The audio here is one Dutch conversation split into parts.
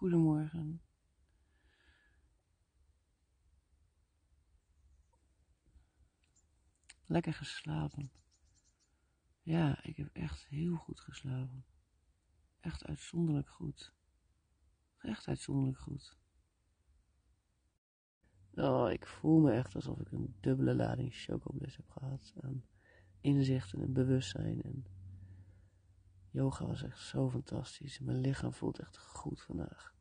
Goedemorgen. Lekker geslapen. Ja, ik heb echt heel goed geslapen. Echt uitzonderlijk goed. Echt uitzonderlijk goed. Oh, ik voel me echt alsof ik een dubbele lading chocobliss heb gehad. Aan inzichten en bewustzijn. En yoga was echt zo fantastisch. Mijn lichaam voelt echt goed vandaag.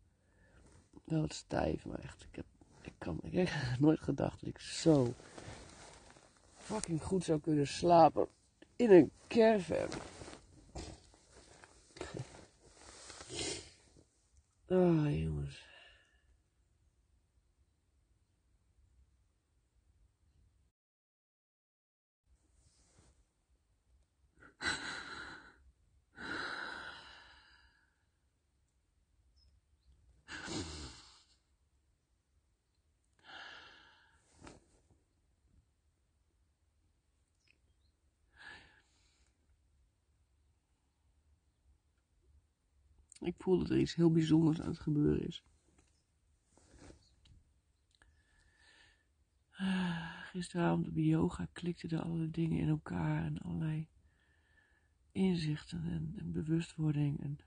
Wel wat stijf, maar echt. Ik heb, ik kan, ik heb nooit gedacht dat ik zo fucking goed zou kunnen slapen in een caravan. Ah, jongens. Ik voel dat er iets heel bijzonders aan het gebeuren is. Gisteravond op yoga klikten er allerlei dingen in elkaar en allerlei inzichten en, bewustwording. En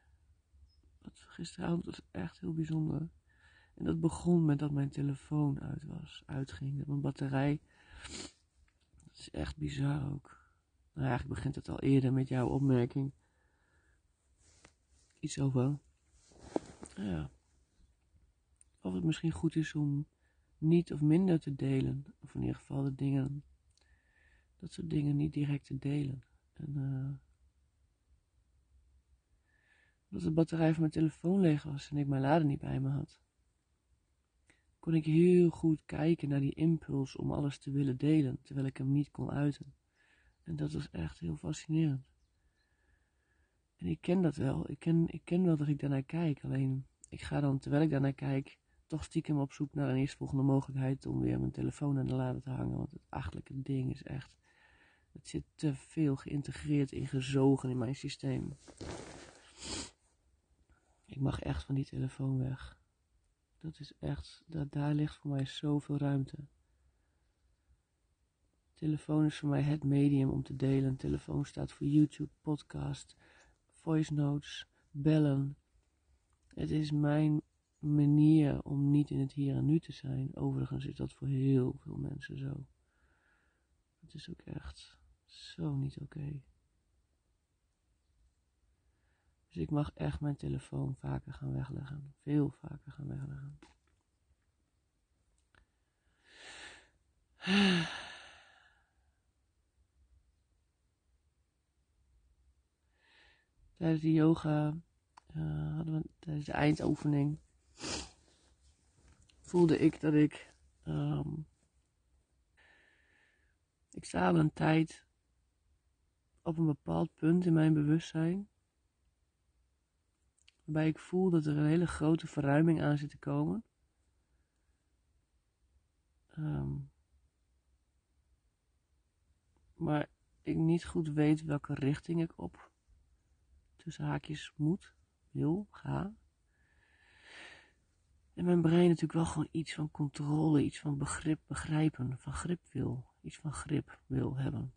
dat, gisteravond was echt heel bijzonder. En dat begon met dat mijn telefoon uit was, uitging. Dat mijn batterij. Dat is echt bizar ook. Nou, eigenlijk begint het al eerder met jouw opmerking iets over. Ja. Of het misschien goed is om niet of minder te delen. Of in ieder geval de dingen. Dat soort dingen niet direct te delen. En uh, omdat de batterij van mijn telefoon leeg was en ik mijn lader niet bij me had. Kon ik heel goed kijken naar die impuls om alles te willen delen, terwijl ik hem niet kon uiten. En dat was echt heel fascinerend. En ik ken dat wel. Ik ken, ik ken wel dat ik daarnaar kijk. Alleen ik ga dan, terwijl ik daarnaar kijk, toch stiekem op zoek naar een eerstvolgende mogelijkheid om weer mijn telefoon aan de lader te hangen. Want het achtelijke ding is echt. Het zit te veel geïntegreerd, ingezogen in mijn systeem. Ik mag echt van die telefoon weg. Dat is echt, dat, daar ligt voor mij zoveel ruimte. Telefoon is voor mij het medium om te delen. Telefoon staat voor YouTube, podcast, voice notes, bellen. Het is mijn manier om niet in het hier en nu te zijn. Overigens is dat voor heel veel mensen zo. Het is ook echt zo niet oké. Dus ik mag echt mijn telefoon vaker gaan wegleggen. Veel vaker gaan wegleggen. tijdens de yoga, uh, hadden we, tijdens de eindoefening, voelde ik dat ik, um, ik sta al een tijd op een bepaald punt in mijn bewustzijn, waarbij ik voel dat er een hele grote verruiming aan zit te komen. Um, maar ik niet goed weet welke richting ik op tussen haakjes moet, wil, ga. En mijn brein natuurlijk wel gewoon iets van controle, iets van begrip, begrijpen, van grip wil, iets van grip wil hebben.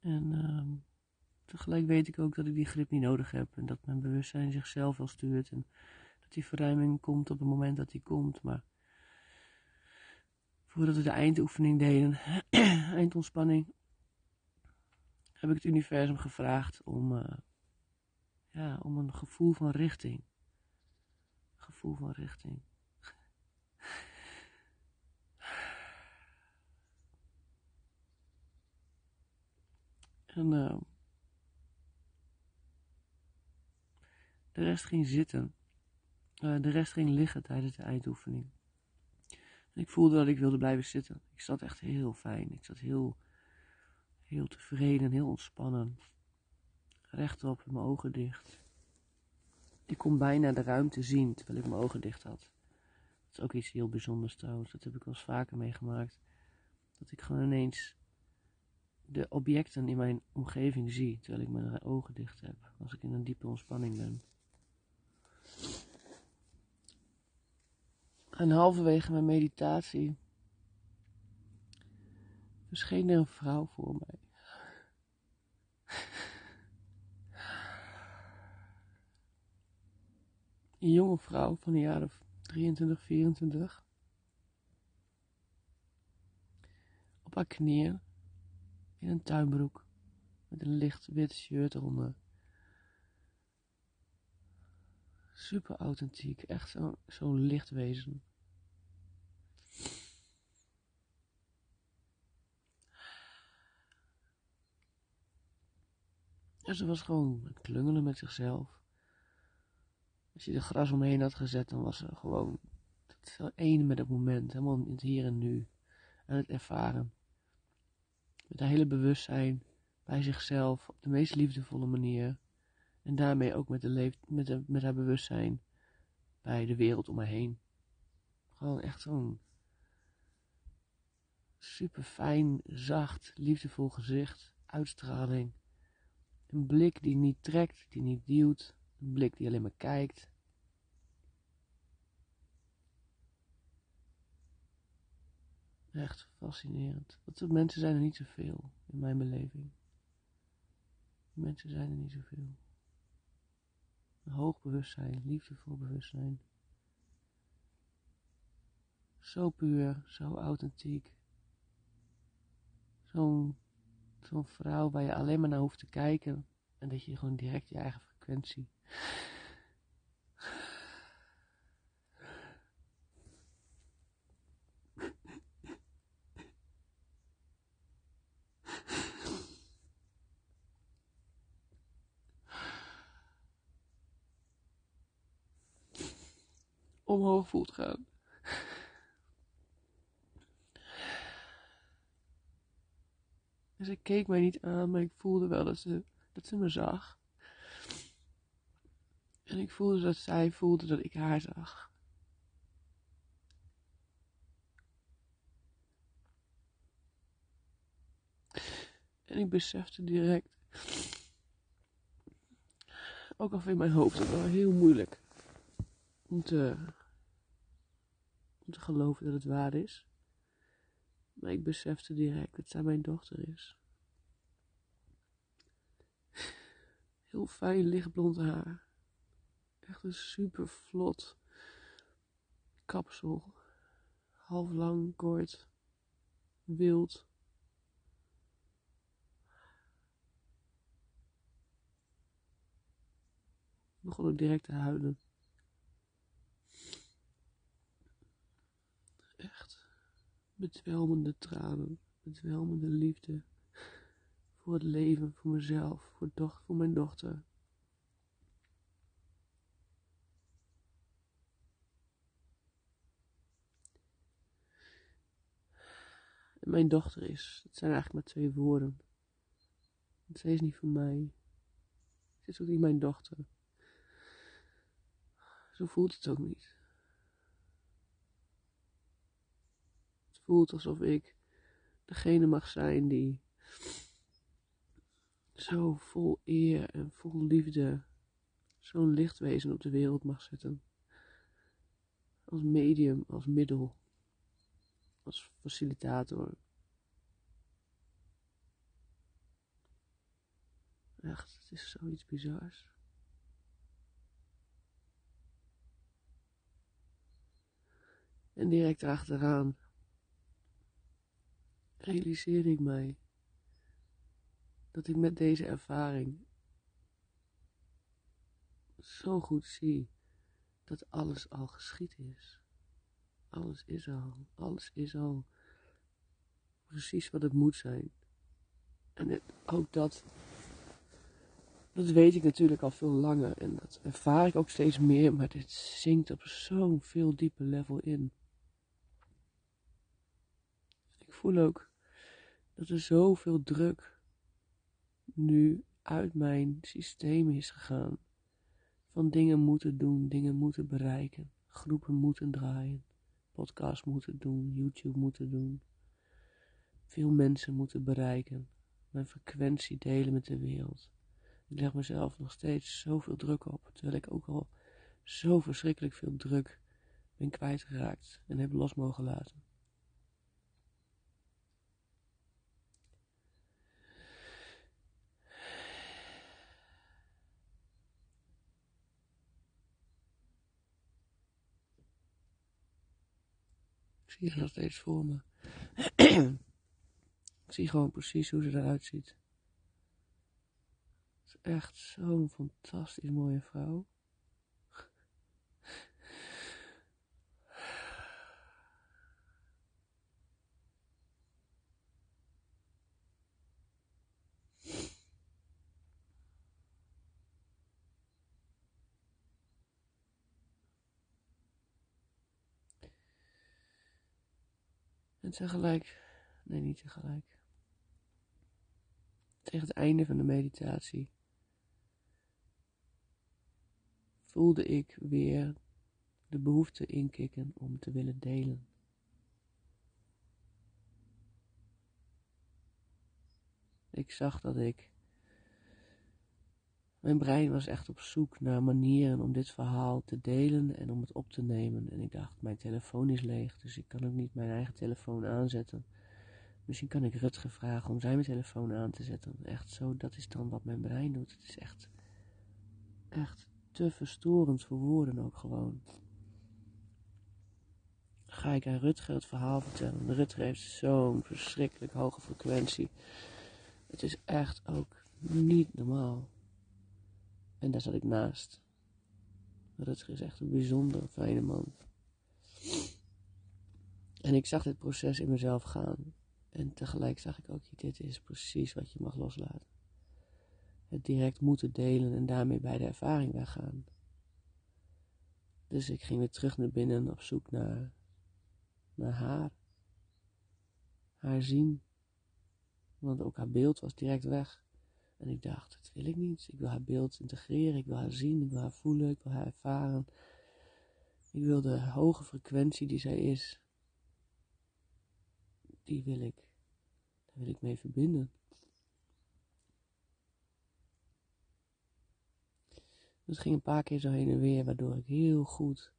En uh, tegelijk weet ik ook dat ik die grip niet nodig heb en dat mijn bewustzijn zichzelf wel stuurt en dat die verruiming komt op het moment dat die komt, maar voordat we de eindoefening deden, eindontspanning, heb ik het universum gevraagd om, uh, ja, om een gevoel van richting. Gevoel van richting. En uh, de rest ging zitten. Uh, de rest ging liggen tijdens de eindoefening. En ik voelde dat ik wilde blijven zitten. Ik zat echt heel fijn. Ik zat heel Heel tevreden, heel ontspannen. Rechtop, mijn ogen dicht. Ik kon bijna de ruimte zien terwijl ik mijn ogen dicht had. Dat is ook iets heel bijzonders trouwens. Dat heb ik wel eens vaker meegemaakt. Dat ik gewoon ineens de objecten in mijn omgeving zie, terwijl ik mijn ogen dicht heb, als ik in een diepe ontspanning ben. En halverwege mijn meditatie verscheen er een vrouw voor mij. Een jonge vrouw van de jaren 23, 24. Op haar knieën in een tuinbroek met een licht wit shirt eronder. Super authentiek, echt zo'n zo licht wezen. En ze was gewoon klungelen met zichzelf. Als je er gras omheen had gezet, dan was ze gewoon het één met het moment, helemaal in het hier en nu. Aan het ervaren. Met haar hele bewustzijn bij zichzelf op de meest liefdevolle manier. En daarmee ook met, de leef, met, met haar bewustzijn bij de wereld om haar heen. Gewoon echt zo'n super fijn, zacht, liefdevol gezicht, uitstraling. Een blik die niet trekt, die niet duwt, een blik die alleen maar kijkt. Echt fascinerend. Dat soort mensen zijn er niet zoveel in mijn beleving. Mensen zijn er niet zoveel. Een hoog bewustzijn, liefdevol bewustzijn. Zo puur, zo authentiek. Zo'n zo'n vrouw waar je alleen maar naar hoeft te kijken en dat je gewoon direct je eigen omhoog voelt gaan. Ze keek mij niet aan, maar ik voelde wel dat ze, dat ze me zag. En ik voelde dat zij voelde dat ik haar zag. En ik besefte direct, ook al in mijn hoofd het wel heel moeilijk om te, om te geloven dat het waar is. Maar ik besefte direct dat zij mijn dochter is. Heel fijn lichtblond haar. Echt een super vlot kapsel. Half lang, kort, wild. Begon ook direct te huilen. Echt bedwelmende tranen, bedwelmende liefde voor het leven, voor mezelf, voor, doch, voor mijn dochter. Mijn dochter is, het zijn eigenlijk maar twee woorden. Want zij is niet van mij. Ze is ook niet mijn dochter. Zo voelt het ook niet. Het voelt alsof ik degene mag zijn die zo vol eer en vol liefde zo'n lichtwezen op de wereld mag zetten. Als medium, als middel, als facilitator. Echt, het is zoiets bizars. En direct achteraan realiseerde ik mij dat ik met deze ervaring zo goed zie dat alles al geschied is. Alles is al, alles is al precies wat het moet zijn. En ook dat, dat weet ik natuurlijk al veel langer en dat ervaar ik ook steeds meer, maar dit zinkt op zo'n veel dieper level in. Ik voel ook dat er zoveel druk nu uit mijn systeem is gegaan. Van dingen moeten doen, dingen moeten bereiken, groepen moeten draaien, podcast moeten doen, YouTube moeten doen. Veel mensen moeten bereiken, mijn frequentie delen met de wereld. Ik leg mezelf nog steeds zoveel druk op, terwijl ik ook al zo verschrikkelijk veel druk ben kwijtgeraakt en heb los mogen laten. Zie haar nog steeds voor me. ik zie gewoon precies hoe ze eruit ziet. Het is echt zo'n fantastisch mooie vrouw. Tegelijk, nee niet tegelijk. Tegen het einde van de meditatie voelde ik weer de behoefte inkikken om te willen delen. Ik zag dat ik. Mijn brein was echt op zoek naar manieren om dit verhaal te delen en om het op te nemen. En ik dacht, mijn telefoon is leeg, dus ik kan ook niet mijn eigen telefoon aanzetten. Misschien kan ik Rutger vragen om zijn telefoon aan te zetten. Echt zo, dat is dan wat mijn brein doet. Het is echt, echt te verstorend voor woorden ook gewoon. Ga ik aan Rutger het verhaal vertellen. Rutger heeft zo'n verschrikkelijk hoge frequentie. Het is echt ook niet normaal. En daar zat ik naast. Rutger is echt een bijzonder fijne man. En ik zag dit proces in mezelf gaan. En tegelijk zag ik ook, dit is precies wat je mag loslaten. Het direct moeten delen en daarmee bij de ervaring weggaan. Dus ik ging weer terug naar binnen op zoek naar, naar haar. Haar zien. Want ook haar beeld was direct weg. En ik dacht, dat wil ik niet. Ik wil haar beeld integreren, ik wil haar zien, ik wil haar voelen, ik wil haar ervaren. Ik wil de hoge frequentie die zij is, die wil ik, daar wil ik mee verbinden. Het ging een paar keer zo heen en weer, waardoor ik heel goed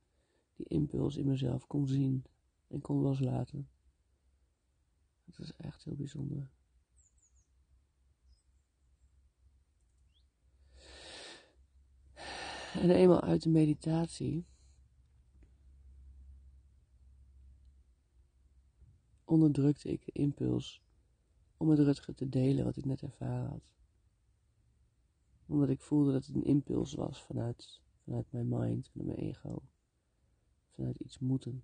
die impuls in mezelf kon zien en kon loslaten. Het is echt heel bijzonder. En eenmaal uit de meditatie onderdrukte ik de impuls om met Rutger te delen wat ik net ervaren had. Omdat ik voelde dat het een impuls was vanuit, vanuit mijn mind, vanuit mijn ego, vanuit iets moeten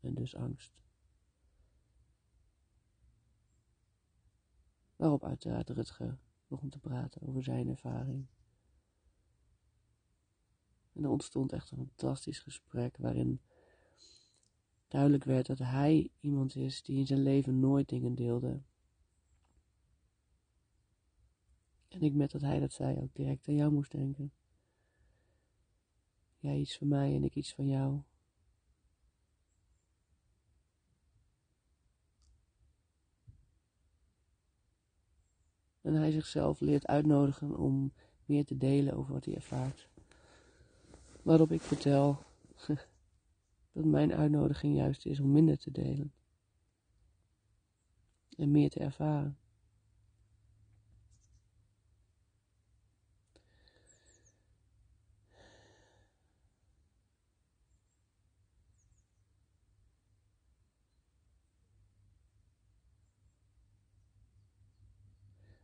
en dus angst. Waarop uiteraard Rutger begon te praten over zijn ervaring. En er ontstond echt een fantastisch gesprek waarin duidelijk werd dat hij iemand is die in zijn leven nooit dingen deelde. En ik met dat hij dat zei ook direct aan jou moest denken. Jij iets van mij en ik iets van jou. En hij zichzelf leert uitnodigen om meer te delen over wat hij ervaart. Waarop ik vertel dat mijn uitnodiging juist is om minder te delen en meer te ervaren.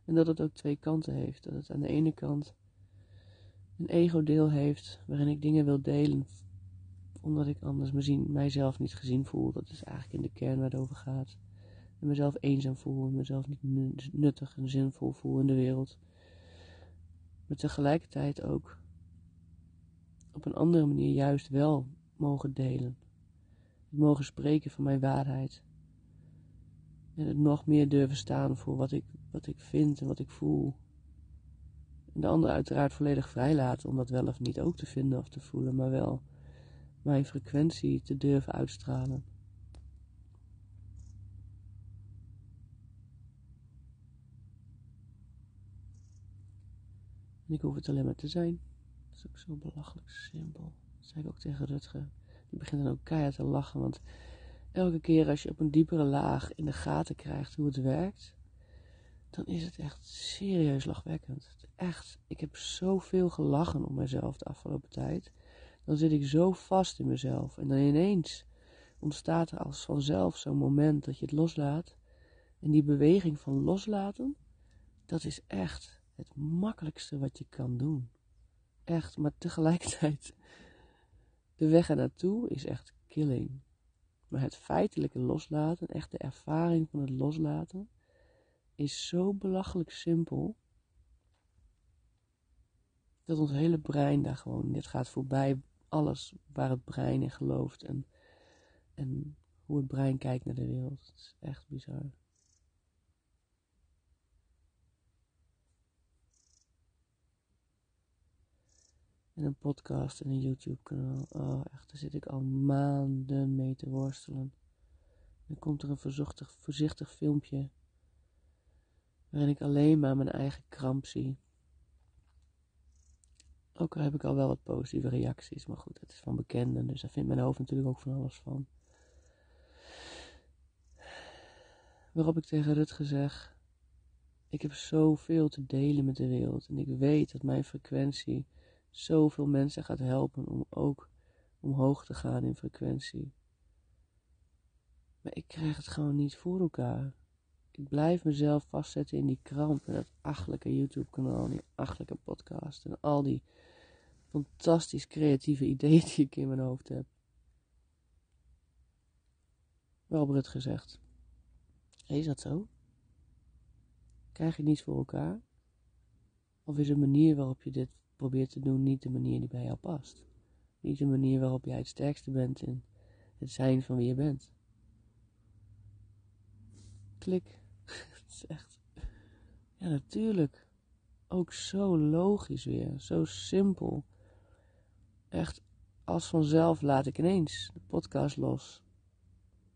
En dat het ook twee kanten heeft. Dat het aan de ene kant een ego-deel heeft waarin ik dingen wil delen, omdat ik anders misschien mijzelf niet gezien voel. Dat is eigenlijk in de kern waar het over gaat. En mezelf eenzaam voel en mezelf niet nuttig en zinvol voel in de wereld. Maar tegelijkertijd ook op een andere manier juist wel mogen delen. Mogen spreken van mijn waarheid. En het nog meer durven staan voor wat ik, wat ik vind en wat ik voel. De ander uiteraard volledig vrij laten om dat wel of niet ook te vinden of te voelen, maar wel mijn frequentie te durven uitstralen. En ik hoef het alleen maar te zijn. Dat is ook zo belachelijk simpel. Dat zei ik ook tegen Rutger. Die begint dan ook keihard te lachen, want elke keer als je op een diepere laag in de gaten krijgt hoe het werkt, dan is het echt serieus lachwekkend. Echt, ik heb zoveel gelachen om mezelf de afgelopen tijd. Dan zit ik zo vast in mezelf. En dan ineens ontstaat er als vanzelf zo'n moment dat je het loslaat. En die beweging van loslaten, dat is echt het makkelijkste wat je kan doen. Echt, maar tegelijkertijd, de weg ernaartoe is echt killing. Maar het feitelijke loslaten, echt de ervaring van het loslaten, is zo belachelijk simpel. Dat ons hele brein daar gewoon, dit gaat voorbij alles waar het brein in gelooft en, en hoe het brein kijkt naar de wereld. Het is echt bizar. En een podcast en een YouTube kanaal. Oh, echt, daar zit ik al maanden mee te worstelen. Dan komt er een voorzichtig, voorzichtig filmpje waarin ik alleen maar mijn eigen kramp zie. Ook al heb ik al wel wat positieve reacties, maar goed, het is van bekenden, dus daar vindt mijn hoofd natuurlijk ook van alles van. Waarop ik tegen Rutger zeg, ik heb zoveel te delen met de wereld en ik weet dat mijn frequentie zoveel mensen gaat helpen om ook omhoog te gaan in frequentie. Maar ik krijg het gewoon niet voor elkaar. Ik blijf mezelf vastzetten in die kramp en dat achtelijke YouTube-kanaal, die achtelijke podcast en al die fantastisch creatieve ideeën die ik in mijn hoofd heb. Waarop het gezegd. Is dat zo? Krijg je niets voor elkaar? Of is de manier waarop je dit probeert te doen niet de manier die bij jou past? Niet de manier waarop jij het sterkste bent in het zijn van wie je bent? Klik. het is echt. Ja, natuurlijk. Ook zo logisch weer. Zo simpel. Echt als vanzelf laat ik ineens de podcast los.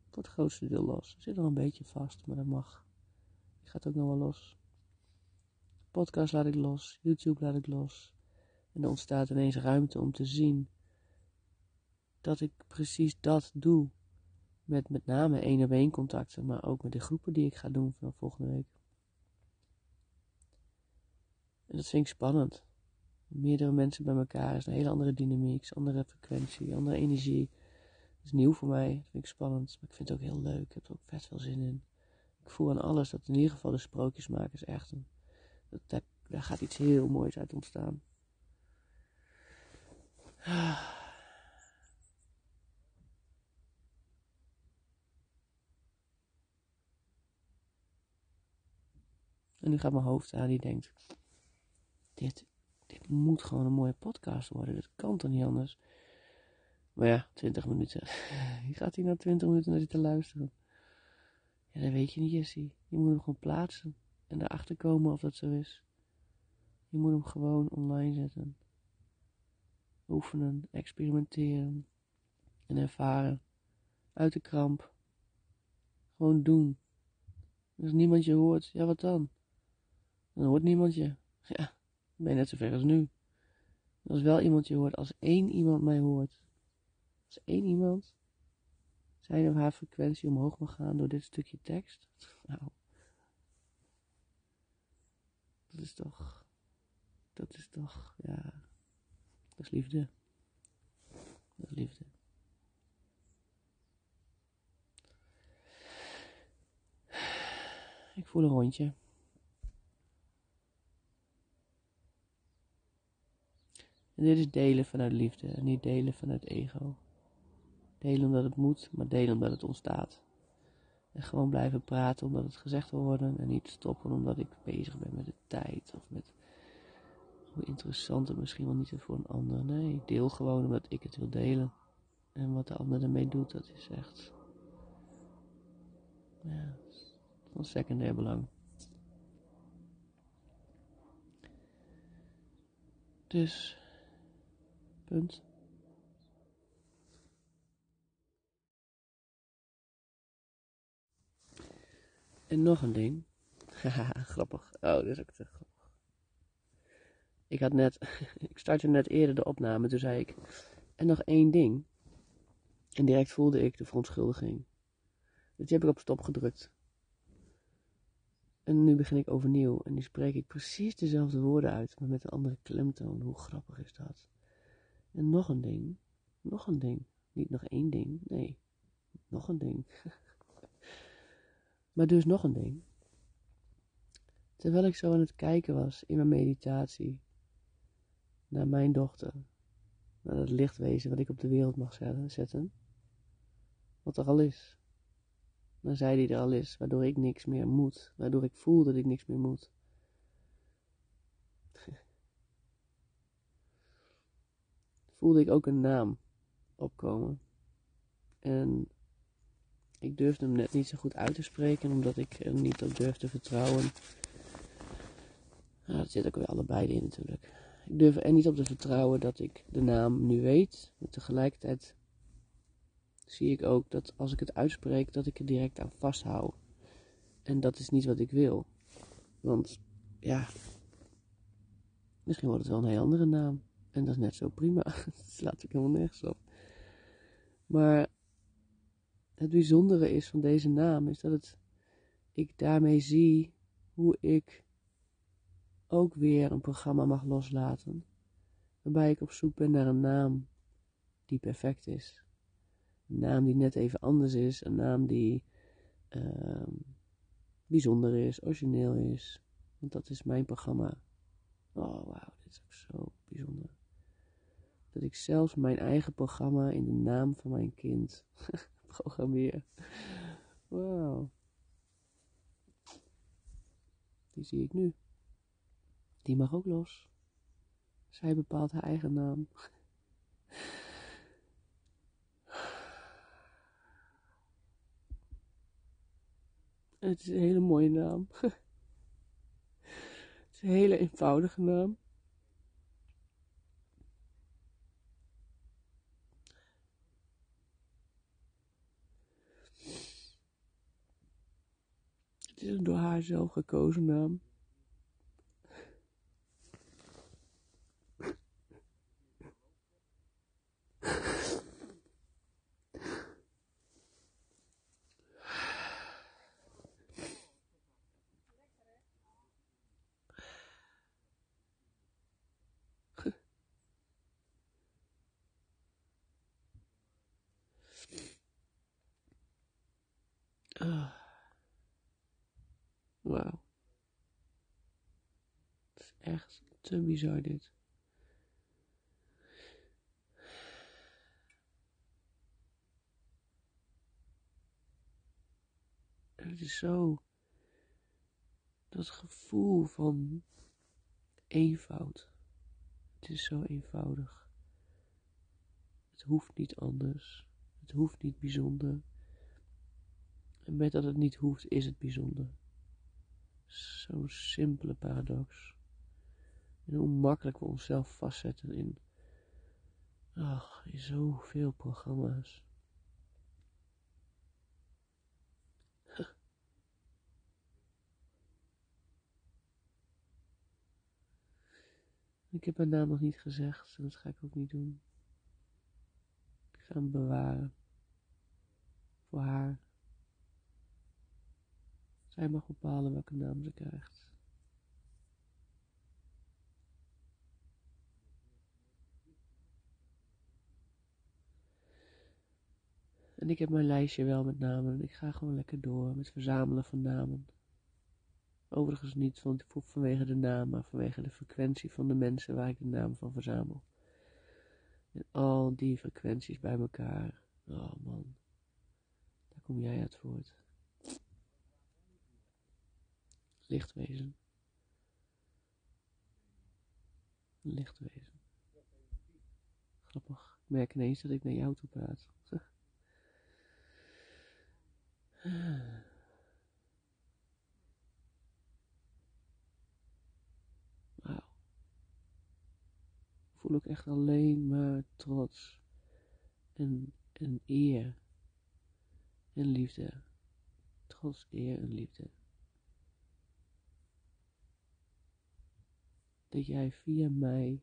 Voor het grootste deel los. Ik zit nog een beetje vast, maar dat mag. Ik ga het ook nog wel los. Podcast laat ik los. YouTube laat ik los. En er ontstaat ineens ruimte om te zien dat ik precies dat doe. Met met name één op één contacten, maar ook met de groepen die ik ga doen vanaf volgende week. En dat vind ik spannend. Meerdere mensen bij elkaar is een hele andere dynamiek, andere frequentie, andere energie. Dat is nieuw voor mij, dat vind ik spannend, maar ik vind het ook heel leuk. Ik heb er ook vet veel zin in. Ik voel aan alles dat in ieder geval de sprookjesmakers echt een, dat, daar, daar gaat iets heel moois uit ontstaan. En nu gaat mijn hoofd aan die denkt, dit, dit moet gewoon een mooie podcast worden. Dat kan toch niet anders? Maar ja, 20 minuten. Wie gaat hier nou 20 minuten naar zitten luisteren? Ja, dat weet je niet, Jessie. Je moet hem gewoon plaatsen en erachter komen of dat zo is. Je moet hem gewoon online zetten. Oefenen, experimenteren en ervaren. Uit de kramp. Gewoon doen. Als niemand je hoort, ja wat dan? Dan hoort niemand je. Ja, dan ben net zo ver als nu. als wel iemand je hoort, als één iemand mij hoort. Als één iemand zijn of haar frequentie omhoog mag gaan door dit stukje tekst. Nou, dat is toch, dat is toch, ja, dat is liefde. Dat is liefde. Ik voel een rondje. En dit is delen vanuit liefde en niet delen vanuit ego. Delen omdat het moet, maar delen omdat het ontstaat. En gewoon blijven praten omdat het gezegd wil worden en niet stoppen omdat ik bezig ben met de tijd of met hoe interessant het misschien wel niet is voor een ander. Nee, deel gewoon omdat ik het wil delen. En wat de ander ermee doet, dat is echt ja, van secundair belang. Dus En nog een ding. Haha, grappig. Oh, dit is ook te grappig. ik had net, ik startte net eerder de opname, toen zei ik, en nog één ding. En direct voelde ik de verontschuldiging. Dus die heb ik op stop gedrukt. En nu begin ik overnieuw en nu spreek ik precies dezelfde woorden uit, maar met een andere klemtoon. Hoe grappig is dat? En nog een ding, nog een ding. Niet nog één ding, nee, nog een ding. maar dus nog een ding. Terwijl ik zo aan het kijken was in mijn meditatie naar mijn dochter, naar dat lichtwezen wat ik op de wereld mag zetten, wat er al is. Dan zei die er al is, waardoor ik niks meer moet, waardoor ik voel dat ik niks meer moet. Voelde ik ook een naam opkomen. En ik durfde hem net niet zo goed uit te spreken, omdat ik er niet op durfde vertrouwen. Nou, dat zit ook weer allebei in natuurlijk. Ik durf er niet op te vertrouwen dat ik de naam nu weet. Maar tegelijkertijd zie ik ook dat als ik het uitspreek, dat ik er direct aan vasthoud. En dat is niet wat ik wil. Want ja, misschien wordt het wel een heel andere naam. En dat is net zo prima. dat slaat ik helemaal nergens op. Maar het bijzondere is van deze naam is dat het, ik daarmee zie hoe ik ook weer een programma mag loslaten. Waarbij ik op zoek ben naar een naam die perfect is. Een naam die net even anders is. Een naam die uh, bijzonder is, origineel is. Want dat is mijn programma. Oh wauw, dit is ook zo bijzonder. Dat ik zelfs mijn eigen programma in de naam van mijn kind programmeer. Wauw. Die zie ik nu. Die mag ook los. Zij bepaalt haar eigen naam. Het is een hele mooie naam. Het is een hele eenvoudige naam. Het is een door haar zelf gekozen naam. Ah. Wauw. Het is echt te bizar dit. Het is zo. Dat gevoel van eenvoud. Het is zo eenvoudig. Het hoeft niet anders. Het hoeft niet bijzonder. En met dat het niet hoeft, is het bijzonder. Zo'n simpele paradox. En hoe makkelijk we onszelf vastzetten in, ach, in zoveel programma's. Ik heb haar naam nog niet gezegd en dat ga ik ook niet doen. Ik ga hem bewaren. Voor haar. Zij mag bepalen welke naam ze krijgt. En ik heb mijn lijstje wel met namen en ik ga gewoon lekker door met verzamelen van namen. Overigens niet van, vanwege de naam, maar vanwege de frequentie van de mensen waar ik de naam van verzamel. En al die frequenties bij elkaar. Oh man, daar kom jij uit voort. Lichtwezen. Lichtwezen. Grappig. Ik merk ineens dat ik naar jou toe praat. Wauw. Ik voel ook echt alleen maar trots en, en eer en liefde. Trots, eer en liefde. dat jij via mij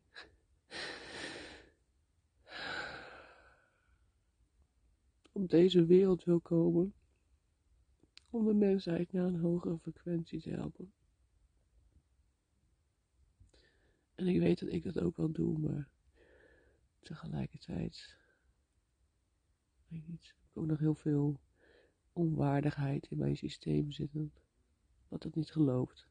op deze wereld wil komen om de mensheid naar een hogere frequentie te helpen. En ik weet dat ik dat ook wel doe, maar tegelijkertijd, weet ik niet, heb ik ook nog heel veel onwaardigheid in mijn systeem zitten, wat dat niet gelooft.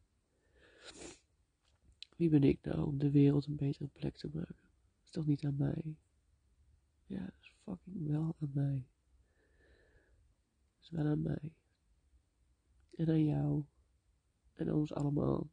Wie ben ik nou om de wereld een betere plek te maken? Dat is toch niet aan mij? Ja, dat is fucking wel aan mij. Dat is wel aan mij. En aan jou. En ons allemaal.